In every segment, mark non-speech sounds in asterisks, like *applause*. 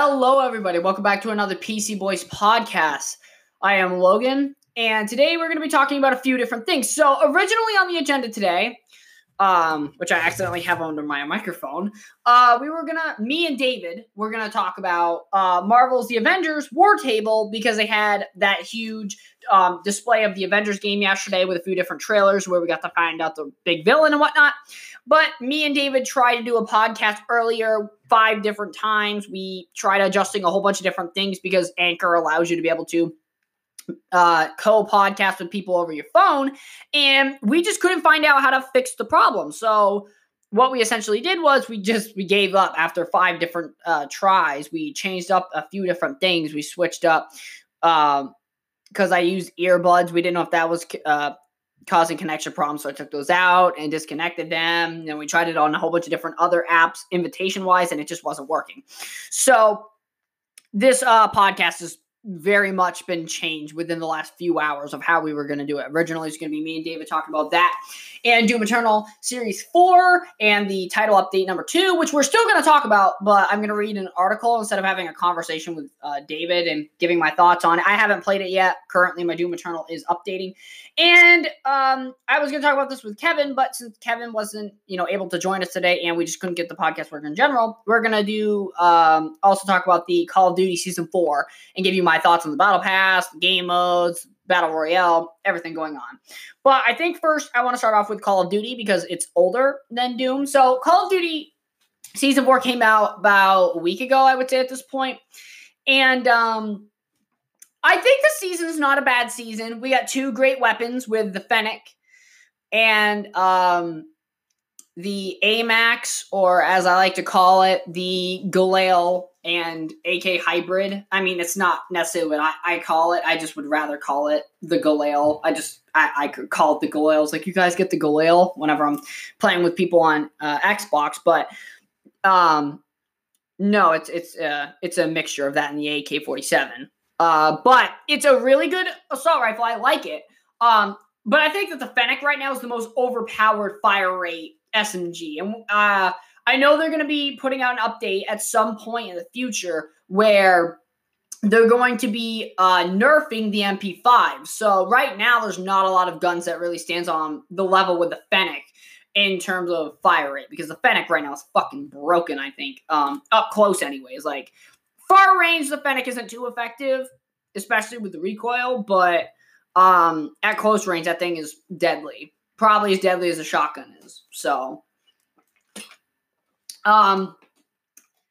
Hello, everybody. Welcome back to another PC Boys podcast. I am Logan, and today we're going to be talking about a few different things. So, originally on the agenda today, um, which I accidentally have under my microphone, uh, we were gonna, me and David, we're gonna talk about uh, Marvel's The Avengers War Table because they had that huge um, display of the Avengers game yesterday with a few different trailers where we got to find out the big villain and whatnot. But me and David tried to do a podcast earlier five different times. We tried adjusting a whole bunch of different things because Anchor allows you to be able to uh, co-podcast with people over your phone, and we just couldn't find out how to fix the problem. So what we essentially did was we just we gave up after five different uh, tries. We changed up a few different things. We switched up because um, I used earbuds. We didn't know if that was uh, causing connection problems, so I took those out and disconnected them. And we tried it on a whole bunch of different other apps, invitation wise, and it just wasn't working. So this uh, podcast is very much been changed within the last few hours of how we were going to do it. Originally, it's going to be me and David talking about that and Doom Eternal Series 4 and the title update number 2, which we're still going to talk about, but I'm going to read an article instead of having a conversation with uh, David and giving my thoughts on it. I haven't played it yet. Currently, my Doom Eternal is updating. And um, I was going to talk about this with Kevin, but since Kevin wasn't, you know, able to join us today and we just couldn't get the podcast working in general, we're going to do um, also talk about the Call of Duty Season 4 and give you my thoughts on the Battle Pass, game modes, Battle Royale, everything going on. But I think first I want to start off with Call of Duty because it's older than Doom. So Call of Duty Season 4 came out about a week ago, I would say at this point. And um I think the season's not a bad season. We got two great weapons with the Fennec and um the AMAX, or as I like to call it, the Galil and AK hybrid. I mean, it's not necessarily what I, I call it. I just would rather call it the Galil. I just I, I could call it the Galil. It's like you guys get the Galil whenever I'm playing with people on uh, Xbox, but um, no, it's it's uh, it's a mixture of that and the AK forty seven. Uh, but it's a really good assault rifle. I like it. Um, but I think that the Fennec right now is the most overpowered fire rate SMG. And uh, I know they're going to be putting out an update at some point in the future where they're going to be uh, nerfing the MP5. So right now, there's not a lot of guns that really stands on the level with the Fennec in terms of fire rate because the Fennec right now is fucking broken. I think um, up close, anyways. Like far range, the Fennec isn't too effective, especially with the recoil. But um, at close range, that thing is deadly probably as deadly as a shotgun is. So, um,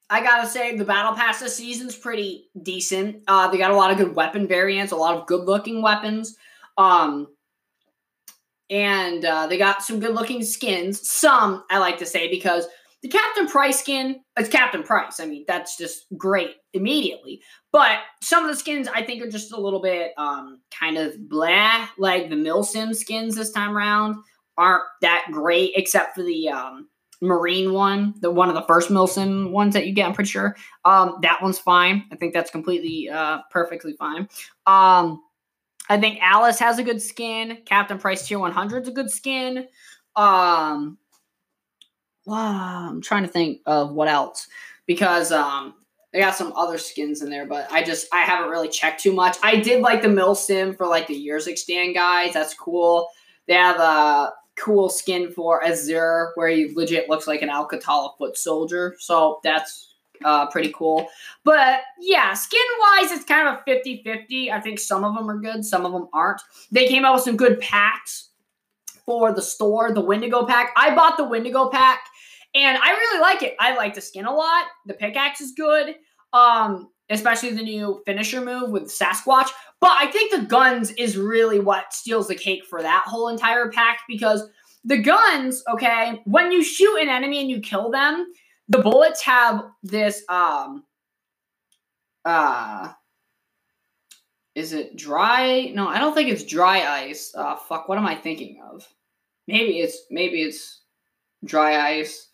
I gotta say the battle pass this season's pretty decent. Uh, they got a lot of good weapon variants, a lot of good looking weapons. Um, and uh, they got some good looking skins. Some I like to say because the Captain Price skin, it's Captain Price. I mean, that's just great immediately. But some of the skins I think are just a little bit um, kind of blah. Like the Milsim skins this time around aren't that great, except for the um, Marine one, the one of the first Milsim ones that you get. I'm pretty sure um, that one's fine. I think that's completely uh, perfectly fine. Um, I think Alice has a good skin. Captain Price Tier 100 is a good skin. Um, wow, I'm trying to think of what else because um, they got some other skins in there, but I just I haven't really checked too much. I did like the Milsim for like the years extend guys. That's cool. They have a cool skin for Azur where he legit looks like an Al-Qatala foot soldier. So that's uh, pretty cool. But yeah, skin wise, it's kind of a 50 50. I think some of them are good, some of them aren't. They came out with some good packs for the store, the Wendigo pack. I bought the Wendigo pack and I really like it. I like the skin a lot. The pickaxe is good. Um, especially the new finisher move with Sasquatch. But I think the guns is really what steals the cake for that whole entire pack because the guns, okay, when you shoot an enemy and you kill them, the bullets have this um uh is it dry? No, I don't think it's dry ice. Uh fuck, what am I thinking of? Maybe it's maybe it's dry ice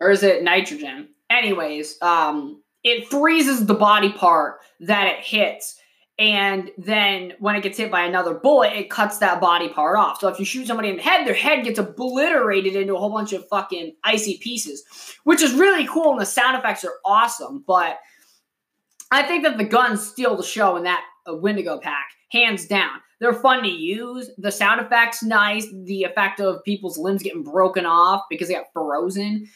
or is it nitrogen? Anyways, um, it freezes the body part that it hits. And then when it gets hit by another bullet, it cuts that body part off. So if you shoot somebody in the head, their head gets obliterated into a whole bunch of fucking icy pieces, which is really cool. And the sound effects are awesome. But I think that the guns steal the show in that uh, Wendigo pack, hands down. They're fun to use. The sound effects nice. The effect of people's limbs getting broken off because they got frozen.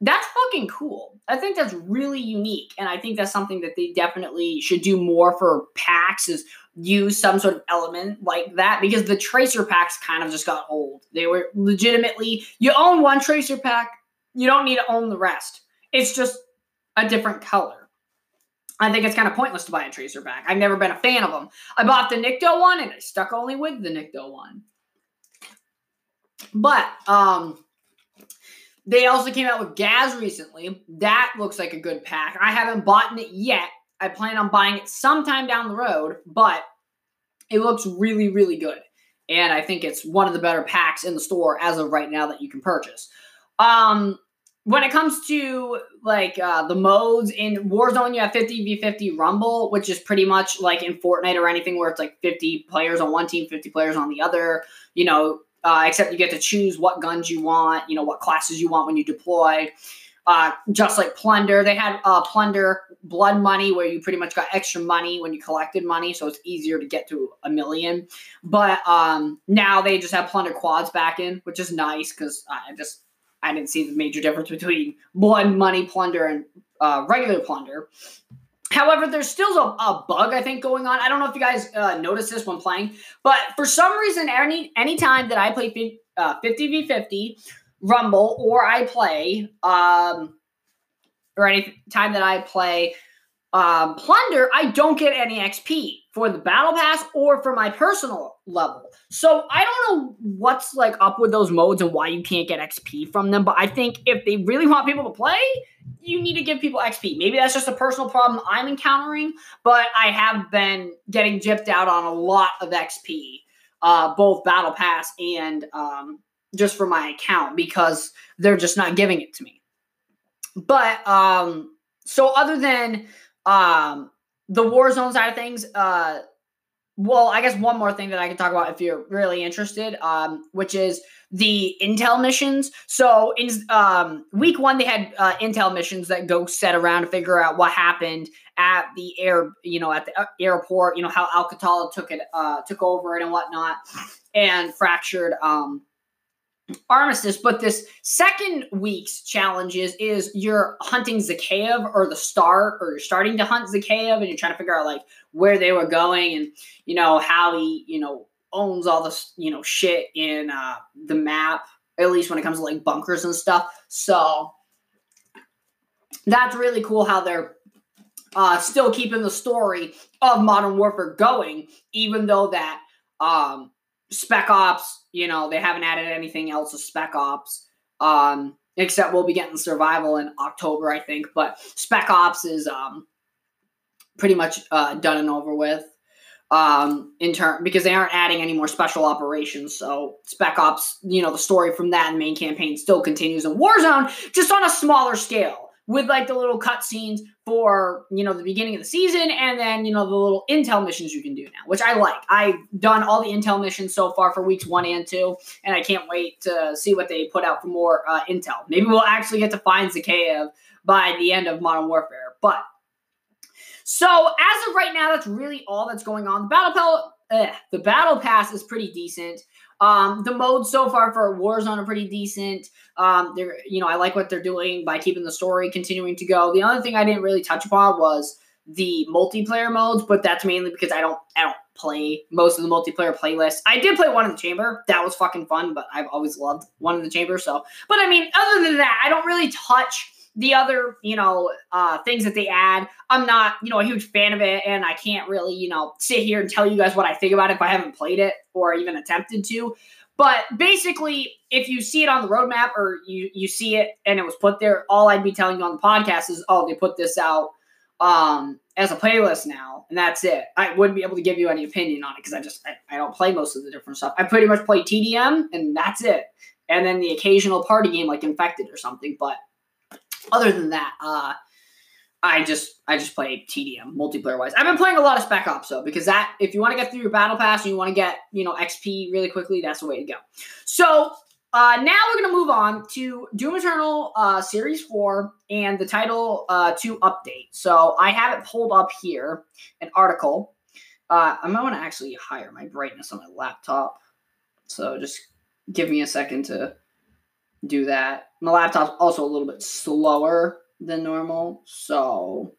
That's fucking cool. I think that's really unique, and I think that's something that they definitely should do more for packs. Is use some sort of element like that because the tracer packs kind of just got old. They were legitimately you own one tracer pack, you don't need to own the rest. It's just a different color. I think it's kind of pointless to buy a tracer pack. I've never been a fan of them. I bought the Nikto one and I stuck only with the Nikto one. But um they also came out with Gaz recently. That looks like a good pack. I haven't bought it yet. I plan on buying it sometime down the road, but it looks really, really good. And I think it's one of the better packs in the store as of right now that you can purchase. Um, when it comes to like uh, the modes in Warzone, you have 50 v 50 Rumble, which is pretty much like in Fortnite or anything where it's like 50 players on one team, 50 players on the other. You know, uh, except you get to choose what guns you want, you know, what classes you want when you deploy. Uh, just like Plunder, they had uh, Plunder Blood Money, where you pretty much got extra money when you collected money, so it's easier to get to a million. But um, now they just have Plunder Quads back in, which is nice because I just I didn't see the major difference between Blood Money Plunder and uh, regular Plunder. However, there's still a, a, bug I think going on. I don't know if you guys uh, noticed this when playing, but for some reason, any any time that I play uh, 50 v 50 Rumble or I play, um, or any time that I play um, Plunder, I don't get any XP for the Battle Pass or for my personal level. So I don't know what's like up with those modes and why you can't get XP from them. But I think if they really want people to play, you need to give people XP. Maybe that's just a personal problem I'm encountering, but I have been getting gypped out on a lot of XP, uh, both Battle Pass and um, just for my account because they're just not giving it to me. But um, so other than um, the Warzone side of things, uh, well, I guess one more thing that I can talk about if you're really interested, um, which is the intel missions. So in um, week one, they had uh, intel missions that go set around to figure out what happened at the air, you know, at the uh, airport. You know how Al took it, uh, took over it and whatnot, and fractured um, Armistice, but this second week's challenges is you're hunting Zakhaev or the start, or you're starting to hunt Zakhaev, and you're trying to figure out like where they were going and you know how he you know owns all this you know shit in uh, the map, at least when it comes to like bunkers and stuff. So that's really cool how they're uh, still keeping the story of Modern Warfare going, even though that um, Spec Ops, you know, they haven't added anything else to Spec Ops. Um, except we'll be getting survival in October, I think. But Spec Ops is um pretty much uh, done and over with. Um, in turn because they aren't adding any more special operations. So Spec Ops, you know, the story from that main campaign still continues in Warzone, just on a smaller scale with like the little cutscenes for you know the beginning of the season and then you know the little intel missions you can do now which i like. I've done all the intel missions so far for weeks one and two and i can't wait to see what they put out for more uh, intel. Maybe we'll actually get to find zakhaev by the end of modern warfare but so as of right now that's really all that's going on. The battle pass the battle pass is pretty decent um, the modes so far for Warzone are pretty decent. Um, they're you know I like what they're doing by keeping the story continuing to go. The other thing I didn't really touch upon was the multiplayer modes, but that's mainly because I don't I don't play most of the multiplayer playlists. I did play one in the chamber. That was fucking fun, but I've always loved one in the chamber. So, but I mean, other than that, I don't really touch the other, you know, uh, things that they add, I'm not, you know, a huge fan of it, and I can't really, you know, sit here and tell you guys what I think about it if I haven't played it or even attempted to. But basically, if you see it on the roadmap or you you see it and it was put there, all I'd be telling you on the podcast is, oh, they put this out um, as a playlist now, and that's it. I wouldn't be able to give you any opinion on it because I just I, I don't play most of the different stuff. I pretty much play TDM, and that's it. And then the occasional party game like Infected or something, but other than that, uh, I just I just play TDM multiplayer wise. I've been playing a lot of Spec Ops though because that if you want to get through your battle pass and you want to get you know XP really quickly, that's the way to go. So Uh, now we're to move on to Doom Eternal uh, Series 4 and the Title uh, 2 update. So I have it pulled up here, an article. Uh, I might want to actually higher my brightness on my laptop. So just give me a second to do that. My laptop's also a little bit slower than normal, so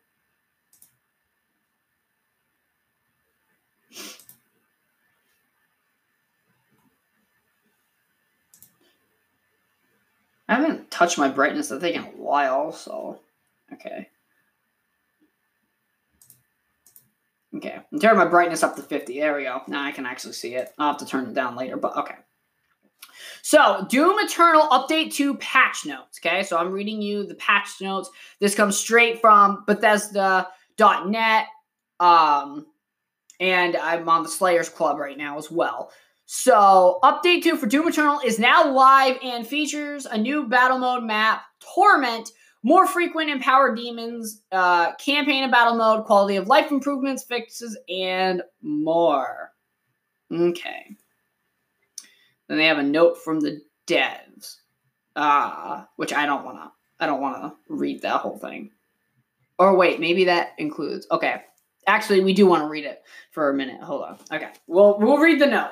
I haven't touched my brightness, I think, in a while, so okay. Okay, I'm turning my brightness up to 50. There we go. Now I can actually see it. I'll have to turn it down later, but okay. So, Doom Eternal Update 2 patch notes. Okay, so I'm reading you the patch notes. This comes straight from Bethesda.net. Um, and I'm on the Slayers Club right now as well. So, update two for Doom Eternal is now live and features a new battle mode map, Torment, more frequent empowered demons, uh, campaign and battle mode, quality of life improvements, fixes, and more. Okay. Then they have a note from the devs, uh, which I don't wanna. I don't wanna read that whole thing. Or wait, maybe that includes. Okay, actually, we do want to read it for a minute. Hold on. Okay, we'll we'll read the note.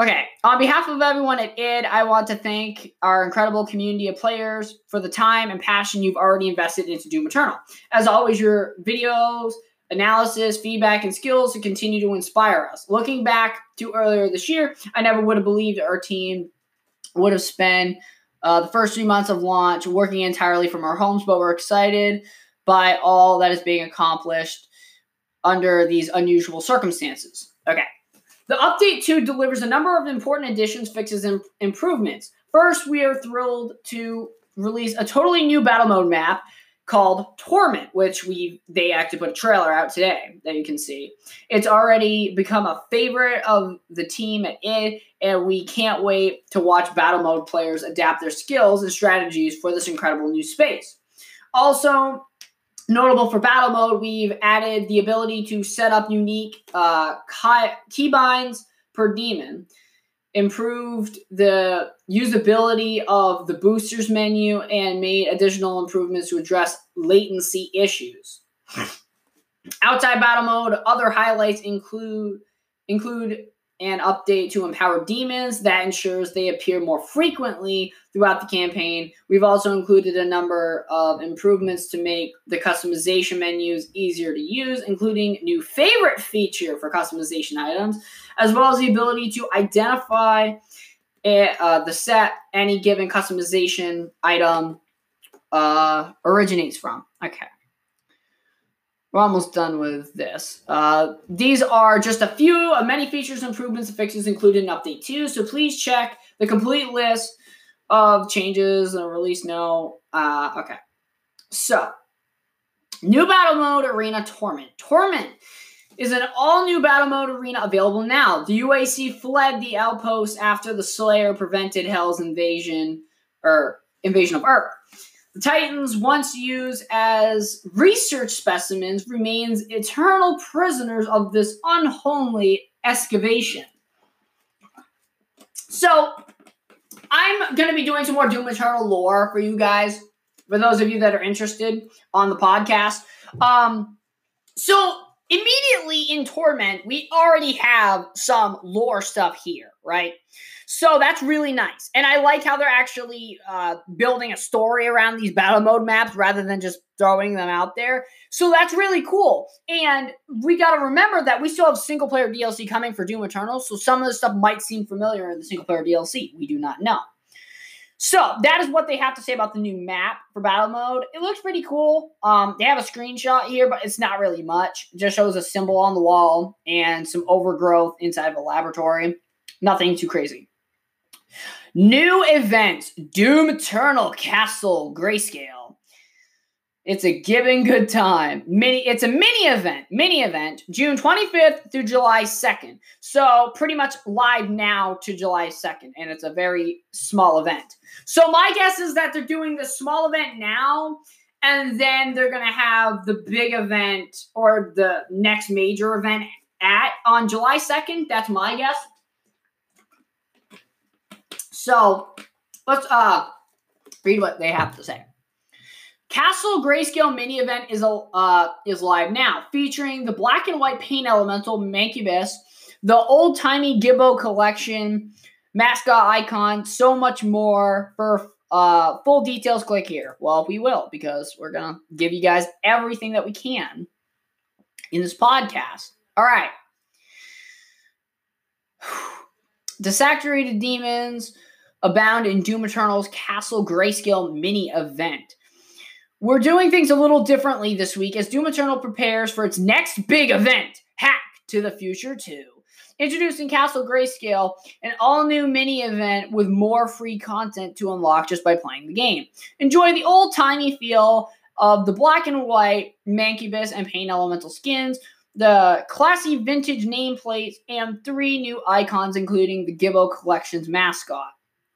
Okay, on behalf of everyone at id, I want to thank our incredible community of players for the time and passion you've already invested into Doom Eternal. As always, your videos, analysis, feedback, and skills to continue to inspire us. Looking back to earlier this year, I never would have believed our team would have spent uh, the first three months of launch working entirely from our homes, but we're excited by all that is being accomplished under these unusual circumstances. Okay. The update 2 delivers a number of important additions, fixes, and improvements. First, we are thrilled to release a totally new battle mode map called Torment, which we they actually put a trailer out today that you can see. It's already become a favorite of the team at id, and we can't wait to watch battle mode players adapt their skills and strategies for this incredible new space. Also, Notable for battle mode, we've added the ability to set up unique uh, keybinds per demon, improved the usability of the boosters menu, and made additional improvements to address latency issues. *laughs* Outside battle mode, other highlights include include an update to empower demons that ensures they appear more frequently throughout the campaign. We've also included a number of improvements to make the customization menus easier to use, including new favorite feature for customization items, as well as the ability to identify uh, the set any given customization item uh, originates from. Okay. We're almost done with this. Uh, these are just a few of many features, improvements, and fixes included in Update 2, so please check the complete list of changes and release note. Uh, okay. So, new battle mode arena Torment. Torment is an all new battle mode arena available now. The UAC fled the outpost after the Slayer prevented Hell's invasion or invasion of Earth. The Titans, once used as research specimens, remains eternal prisoners of this unholy excavation. So, I'm going to be doing some more Doom Eternal lore for you guys, for those of you that are interested on the podcast. Um, so, immediately in Torment, we already have some lore stuff here, right? So that's really nice. And I like how they're actually uh, building a story around these battle mode maps rather than just throwing them out there. So that's really cool. And we got to remember that we still have single player DLC coming for Doom Eternal. So some of the stuff might seem familiar in the single player DLC. We do not know. So that is what they have to say about the new map for battle mode. It looks pretty cool. Um, they have a screenshot here, but it's not really much. It just shows a symbol on the wall and some overgrowth inside of a laboratory. Nothing too crazy. New event Doom Eternal Castle Grayscale. It's a given good time. Mini it's a mini event, mini event, June 25th through July 2nd. So pretty much live now to July 2nd, and it's a very small event. So my guess is that they're doing the small event now, and then they're gonna have the big event or the next major event at on July 2nd. That's my guess. So let's uh read what they have to say. Castle Grayscale mini event is uh is live now, featuring the black and white pain elemental Mancubus, the old timey Gibbo collection, mascot icon, so much more. For uh, full details, click here. Well, we will because we're gonna give you guys everything that we can in this podcast. All right. *sighs* Desaturated demons abound in Doom Eternal's Castle Grayscale mini event. We're doing things a little differently this week as Doom Eternal prepares for its next big event, Hack to the Future 2. Introducing Castle Grayscale, an all new mini event with more free content to unlock just by playing the game. Enjoy the old timey feel of the black and white Mancubus and Pain Elemental skins, the classy vintage nameplates, and three new icons, including the Gibbo Collection's mascot.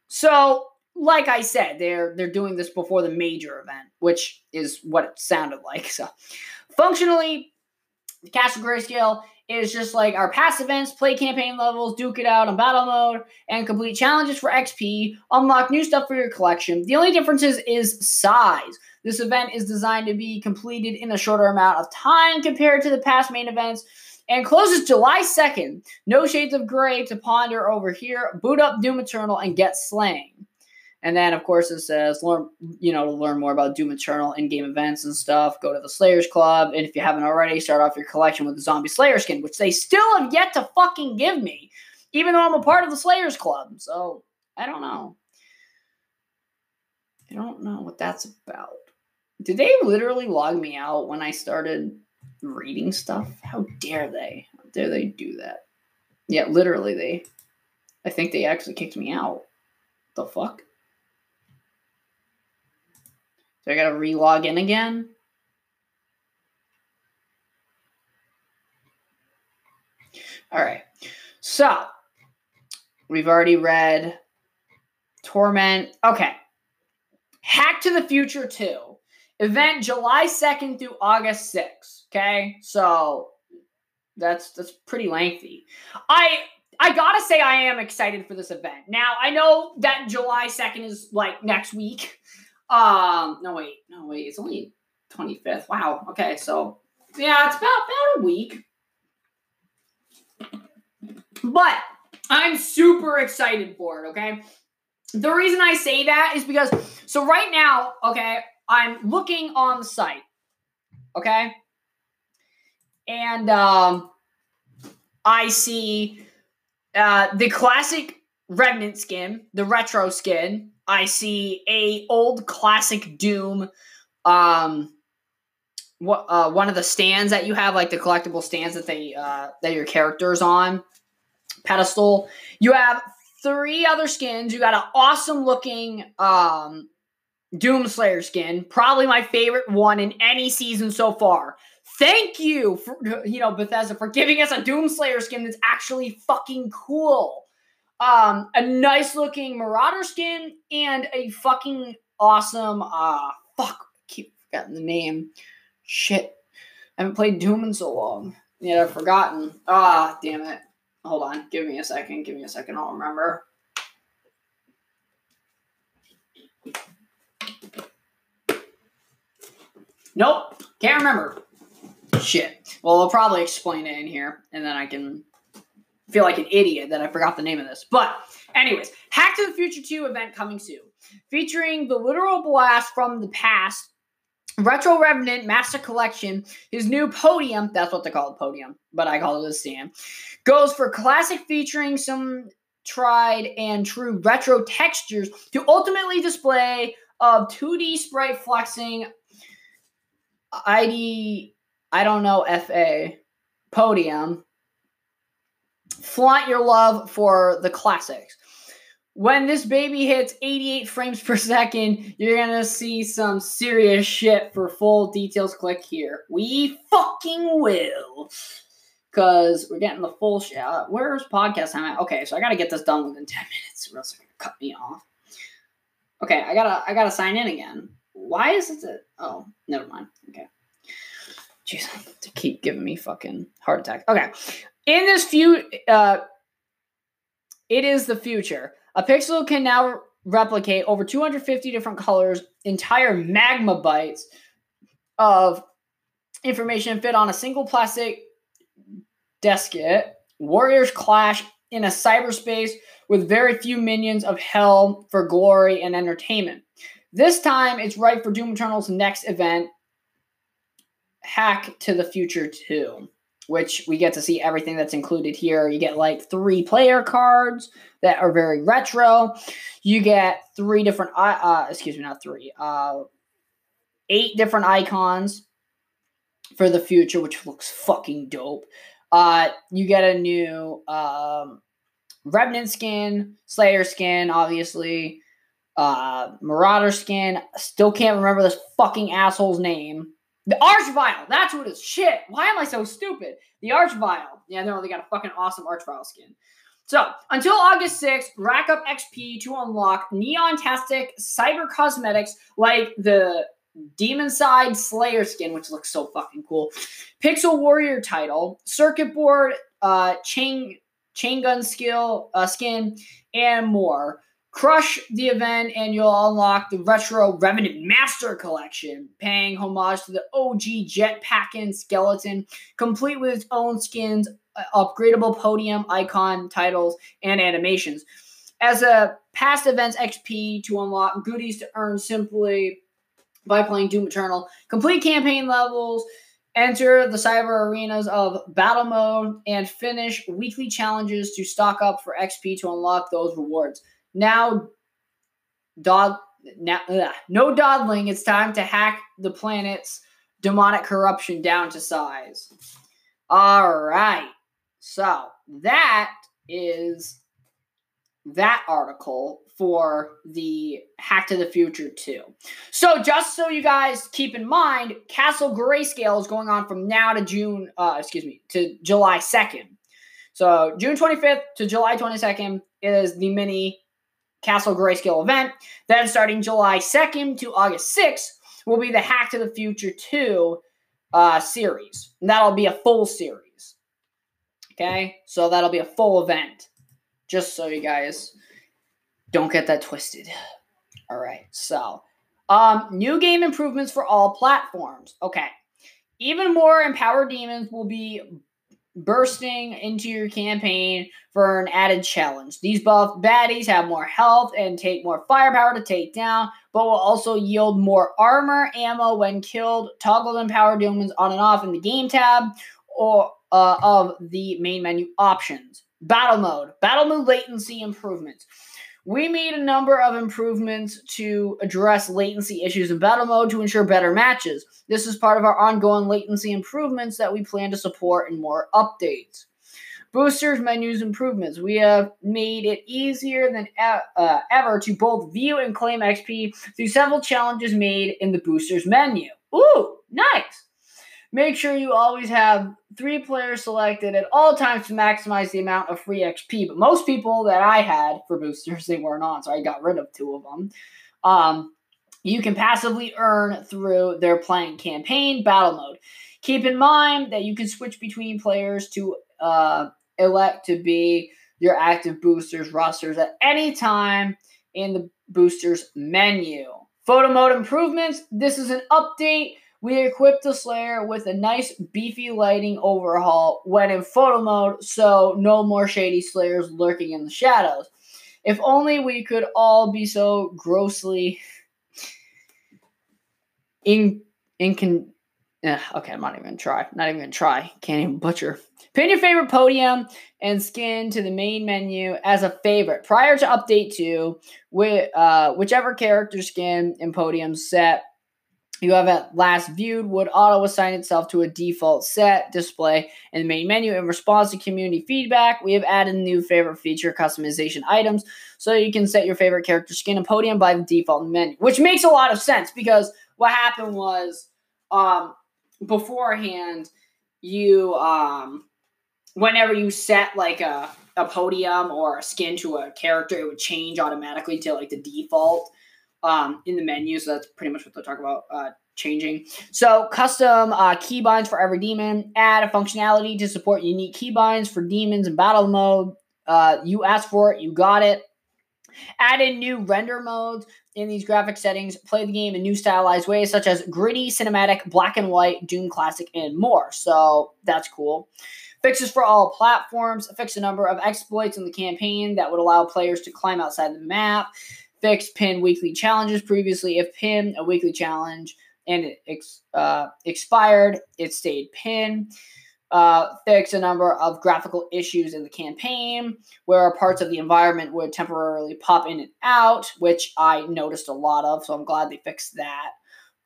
So, like I said, they're they're doing this before the major event, which is what it sounded like. So, functionally, the Castle Grayscale is just like our past events, play campaign levels, duke it out on battle mode, and complete challenges for XP, unlock new stuff for your collection. The only difference is, is size. This event is designed to be completed in a shorter amount of time compared to the past main events and closes July 2nd. No shades of gray to ponder over here. Boot up Doom Eternal and get slaying. And then, of course, it says, learn, you know, to learn more about Doom Eternal in-game events and stuff, go to the Slayers Club. And if you haven't already, start off your collection with the Zombie Slayer skin, which they still have yet to fucking give me, even though I'm a part of the Slayers Club. So, I don't know. I don't know what that's about. Did they literally log me out when I started reading stuff? How dare they? How dare they do that? Yeah, literally, they. I think they actually kicked me out. The fuck? So I gotta re-log in again. All right. So we've already read Torment. Okay. Hack to the Future 2. Event July 2nd through August 6th. Okay. So that's that's pretty lengthy. I I gotta say I am excited for this event. Now I know that July 2nd is like next week. *laughs* Um, no wait, no wait, it's only 25th. Wow. Okay, so yeah, it's about about a week. But I'm super excited for it, okay? The reason I say that is because so right now, okay, I'm looking on the site. Okay? And um I see uh the classic remnant skin, the retro skin, I see a old classic Doom. Um, what uh, one of the stands that you have, like the collectible stands that they uh, that your characters on pedestal. You have three other skins. You got an awesome looking um, Doom Slayer skin, probably my favorite one in any season so far. Thank you for you know Bethesda for giving us a Doom Slayer skin that's actually fucking cool um, a nice looking Marauder skin, and a fucking awesome uh fuck, I keep forgetting the name. Shit. I haven't played Doom in so long. Yeah, I've forgotten. Ah, damn it. Hold on. Give me a second. Give me a second. I'll remember. Nope. Can't remember. Shit. Well, I'll probably explain it in here, and then I can feel like an idiot that I forgot the name of this. But, anyways, Hack to the Future 2 event coming soon, featuring the literal blast from the past. Retro Revenant Master Collection, his new podium, that's what they call it, podium, but I call it a stand, goes for classic featuring some tried and true retro textures to ultimately display of 2D sprite flexing ID, I don't know, FA podium flaunt your love for the classics. When this baby hits 88 frames per second, you're gonna see some serious shit. For full details, click here. We fucking will. Because we're getting the full shit. Uh, where's podcast time at? Okay, so I gotta get this done within 10 minutes, or else they're gonna cut me off. Okay, I gotta I gotta sign in again. Why is it that oh, never mind. Okay. Jeez, to keep giving me fucking heart attack. Okay in this few uh it is the future A pixel can now replicate over 250 different colors, entire megabytes of information fit on a single plastic diskette. Warriors clash in a cyberspace with very few minions of hell for glory and entertainment. This time, it's right for Doom Eternal's next event, Hack to the Future 2, which we get to see everything that's included here. You get like three player cards that are very retro. You get three different, uh, excuse me, not three, uh, eight different icons for the future, which looks fucking dope. Uh, you get a new um, Revenant skin, Slayer skin, obviously, uh, Marauder skin. Still can't remember this fucking asshole's name. The Archvile, that's what it is. Shit, why am I so stupid? The Archvile. Yeah, no, they got a fucking awesome Archvile skin. So, until August 6th, rack up XP to unlock neon-tastic cyber cosmetics like the Demon Side Slayer skin, which looks so fucking cool. Pixel Warrior title, circuit board, uh, chain chain gun skill uh, skin, and more. Crush the event, and you'll unlock the retro Revenant Master Collection, paying homage to the OG Jetpack and Skeleton, complete with its own skins, uh, upgradable podium icon titles, and animations. As a past events XP to unlock goodies to earn simply by playing Doom Eternal. Complete campaign levels, enter the cyber arenas of battle mode, and finish weekly challenges to stock up for XP to unlock those rewards. Now, dog, now, ugh, no dawdling. It's time to hack the planet's demonic corruption down to size. All right. So that is that article for the Hack to the Future 2. So, just so you guys keep in mind, Castle Grayscale is going on from now to June, uh, excuse me, to July 2nd. So, June 25th to July 22nd is the mini Castle Grayscale event. Then, starting July 2nd to August 6th, will be the Hack to the Future 2 uh, series. And that'll be a full series. Okay? So, that'll be a full event. Just so you guys don't get that twisted. All right, so um, new game improvements for all platforms. Okay, even more empowered demons will be bursting into your campaign for an added challenge. These buff baddies have more health and take more firepower to take down, but will also yield more armor, ammo when killed. Toggle empowered demons on and off in the game tab or uh, of the main menu options. Battle mode, battle mode latency improvements. We made a number of improvements to address latency issues in battle mode to ensure better matches. This is part of our ongoing latency improvements that we plan to support in more updates. Boosters menus improvements. We have made it easier than uh, ever to both view and claim XP through several challenges made in the boosters menu. Ooh, nice! Make sure you always have three players selected at all times to maximize the amount of free XP. But most people that I had for boosters, they weren't on, so I got rid of two of them. Um, you can passively earn through their playing campaign battle mode. Keep in mind that you can switch between players to uh, elect to be your active boosters rosters at any time in the boosters menu. Photo mode improvements. This is an update we equipped the Slayer with a nice beefy lighting overhaul when in photo mode, so no more shady Slayers lurking in the shadows. If only we could all be so grossly in in uh, okay, I'm not even gonna try. Not even gonna try. Can't even butcher. Pin your favorite podium and skin to the main menu as a favorite prior to update two. With uh, whichever character skin and podium set you have at last viewed would auto assign itself to a default set display in the main menu. In response to community feedback, we have added new favorite feature customization items so you can set your favorite character skin and podium by the default menu, which makes a lot of sense because what happened was um, beforehand, you um, whenever you set like a, a podium or a skin to a character, it would change automatically to like the default um, in the menu. So that's pretty much what they'll talk about uh, changing. So custom uh, keybinds for every demon. Add a functionality to support unique keybinds for demons in battle mode. Uh, you asked for it, you got it. Add in new render modes in these graphic settings. Play the game in new stylized ways, such as gritty, cinematic, black and white, Doom Classic, and more. So that's cool. Fixes for all platforms. Fix a number of exploits in the campaign that would allow players to climb outside the map. Fix pin weekly challenges. Previously, if pin a weekly challenge and it ex, uh, expired, it stayed pin uh, fix a number of graphical issues in the campaign where parts of the environment would temporarily pop in and out, which I noticed a lot of, so I'm glad they fixed that.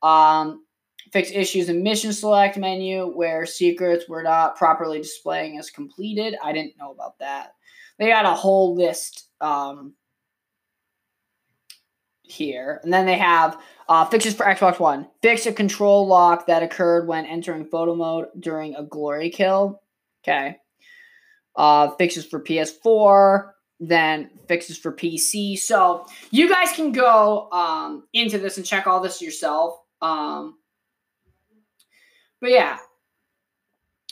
Um, fix issues in mission select menu where secrets were not properly displaying as completed. I didn't know about that. They had a whole list um, here. And then they have uh, fixes for Xbox One. Fix a control lock that occurred when entering photo mode during a glory kill. Okay. Uh, fixes for PS4. Then fixes for PC. So you guys can go um, into this and check all this yourself. Um, but yeah.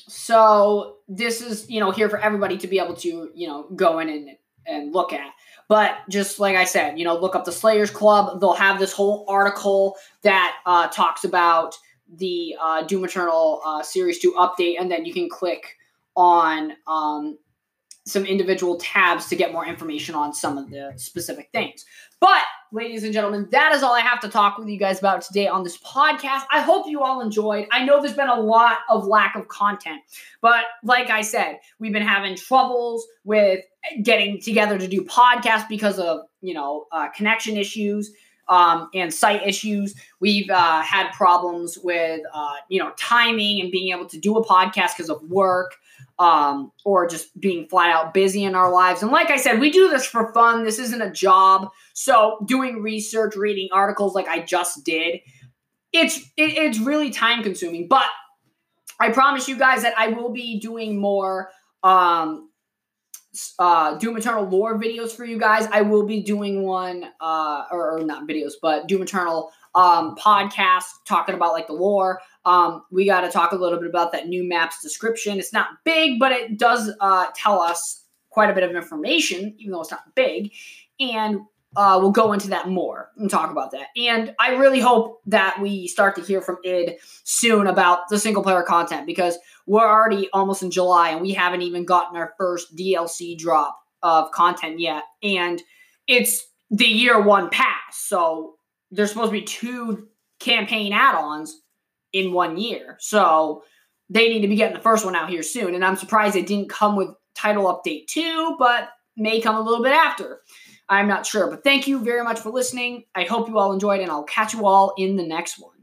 So this is, you know, here for everybody to be able to, you know, go in and, and look at. But just like I said, you know, look up the Slayers Club. They'll have this whole article that uh, talks about the uh, Doom Eternal uh, Series 2 update, and then you can click on um, some individual tabs to get more information on some of the specific things. But, ladies and gentlemen, that is all I have to talk with you guys about today on this podcast. I hope you all enjoyed. I know there's been a lot of lack of content, but like I said, we've been having troubles with getting together to do podcasts because of you know uh, connection issues um, and site issues. We've uh, had problems with uh, you know timing and being able to do a podcast because of work um, or just being flat out busy in our lives. And like I said, we do this for fun. This isn't a job. So doing research, reading articles like I just did, it's it, it's really time consuming. But I promise you guys that I will be doing more um, uh, Doom Eternal lore videos for you guys. I will be doing one, uh, or, or not videos, but Doom Eternal um, podcast talking about like the lore. Um, we got to talk a little bit about that new map's description. It's not big, but it does uh, tell us quite a bit of information, even though it's not big. And uh, we'll go into that more and talk about that. And I really hope that we start to hear from id soon about the single player content because we're already almost in July and we haven't even gotten our first DLC drop of content yet. And it's the year one pass. So there's supposed to be two campaign add ons in one year. So they need to be getting the first one out here soon. And I'm surprised it didn't come with title update two, but may come a little bit after. I'm not sure. But thank you very much for listening. I hope you all enjoyed, and I'll catch you all in the next one.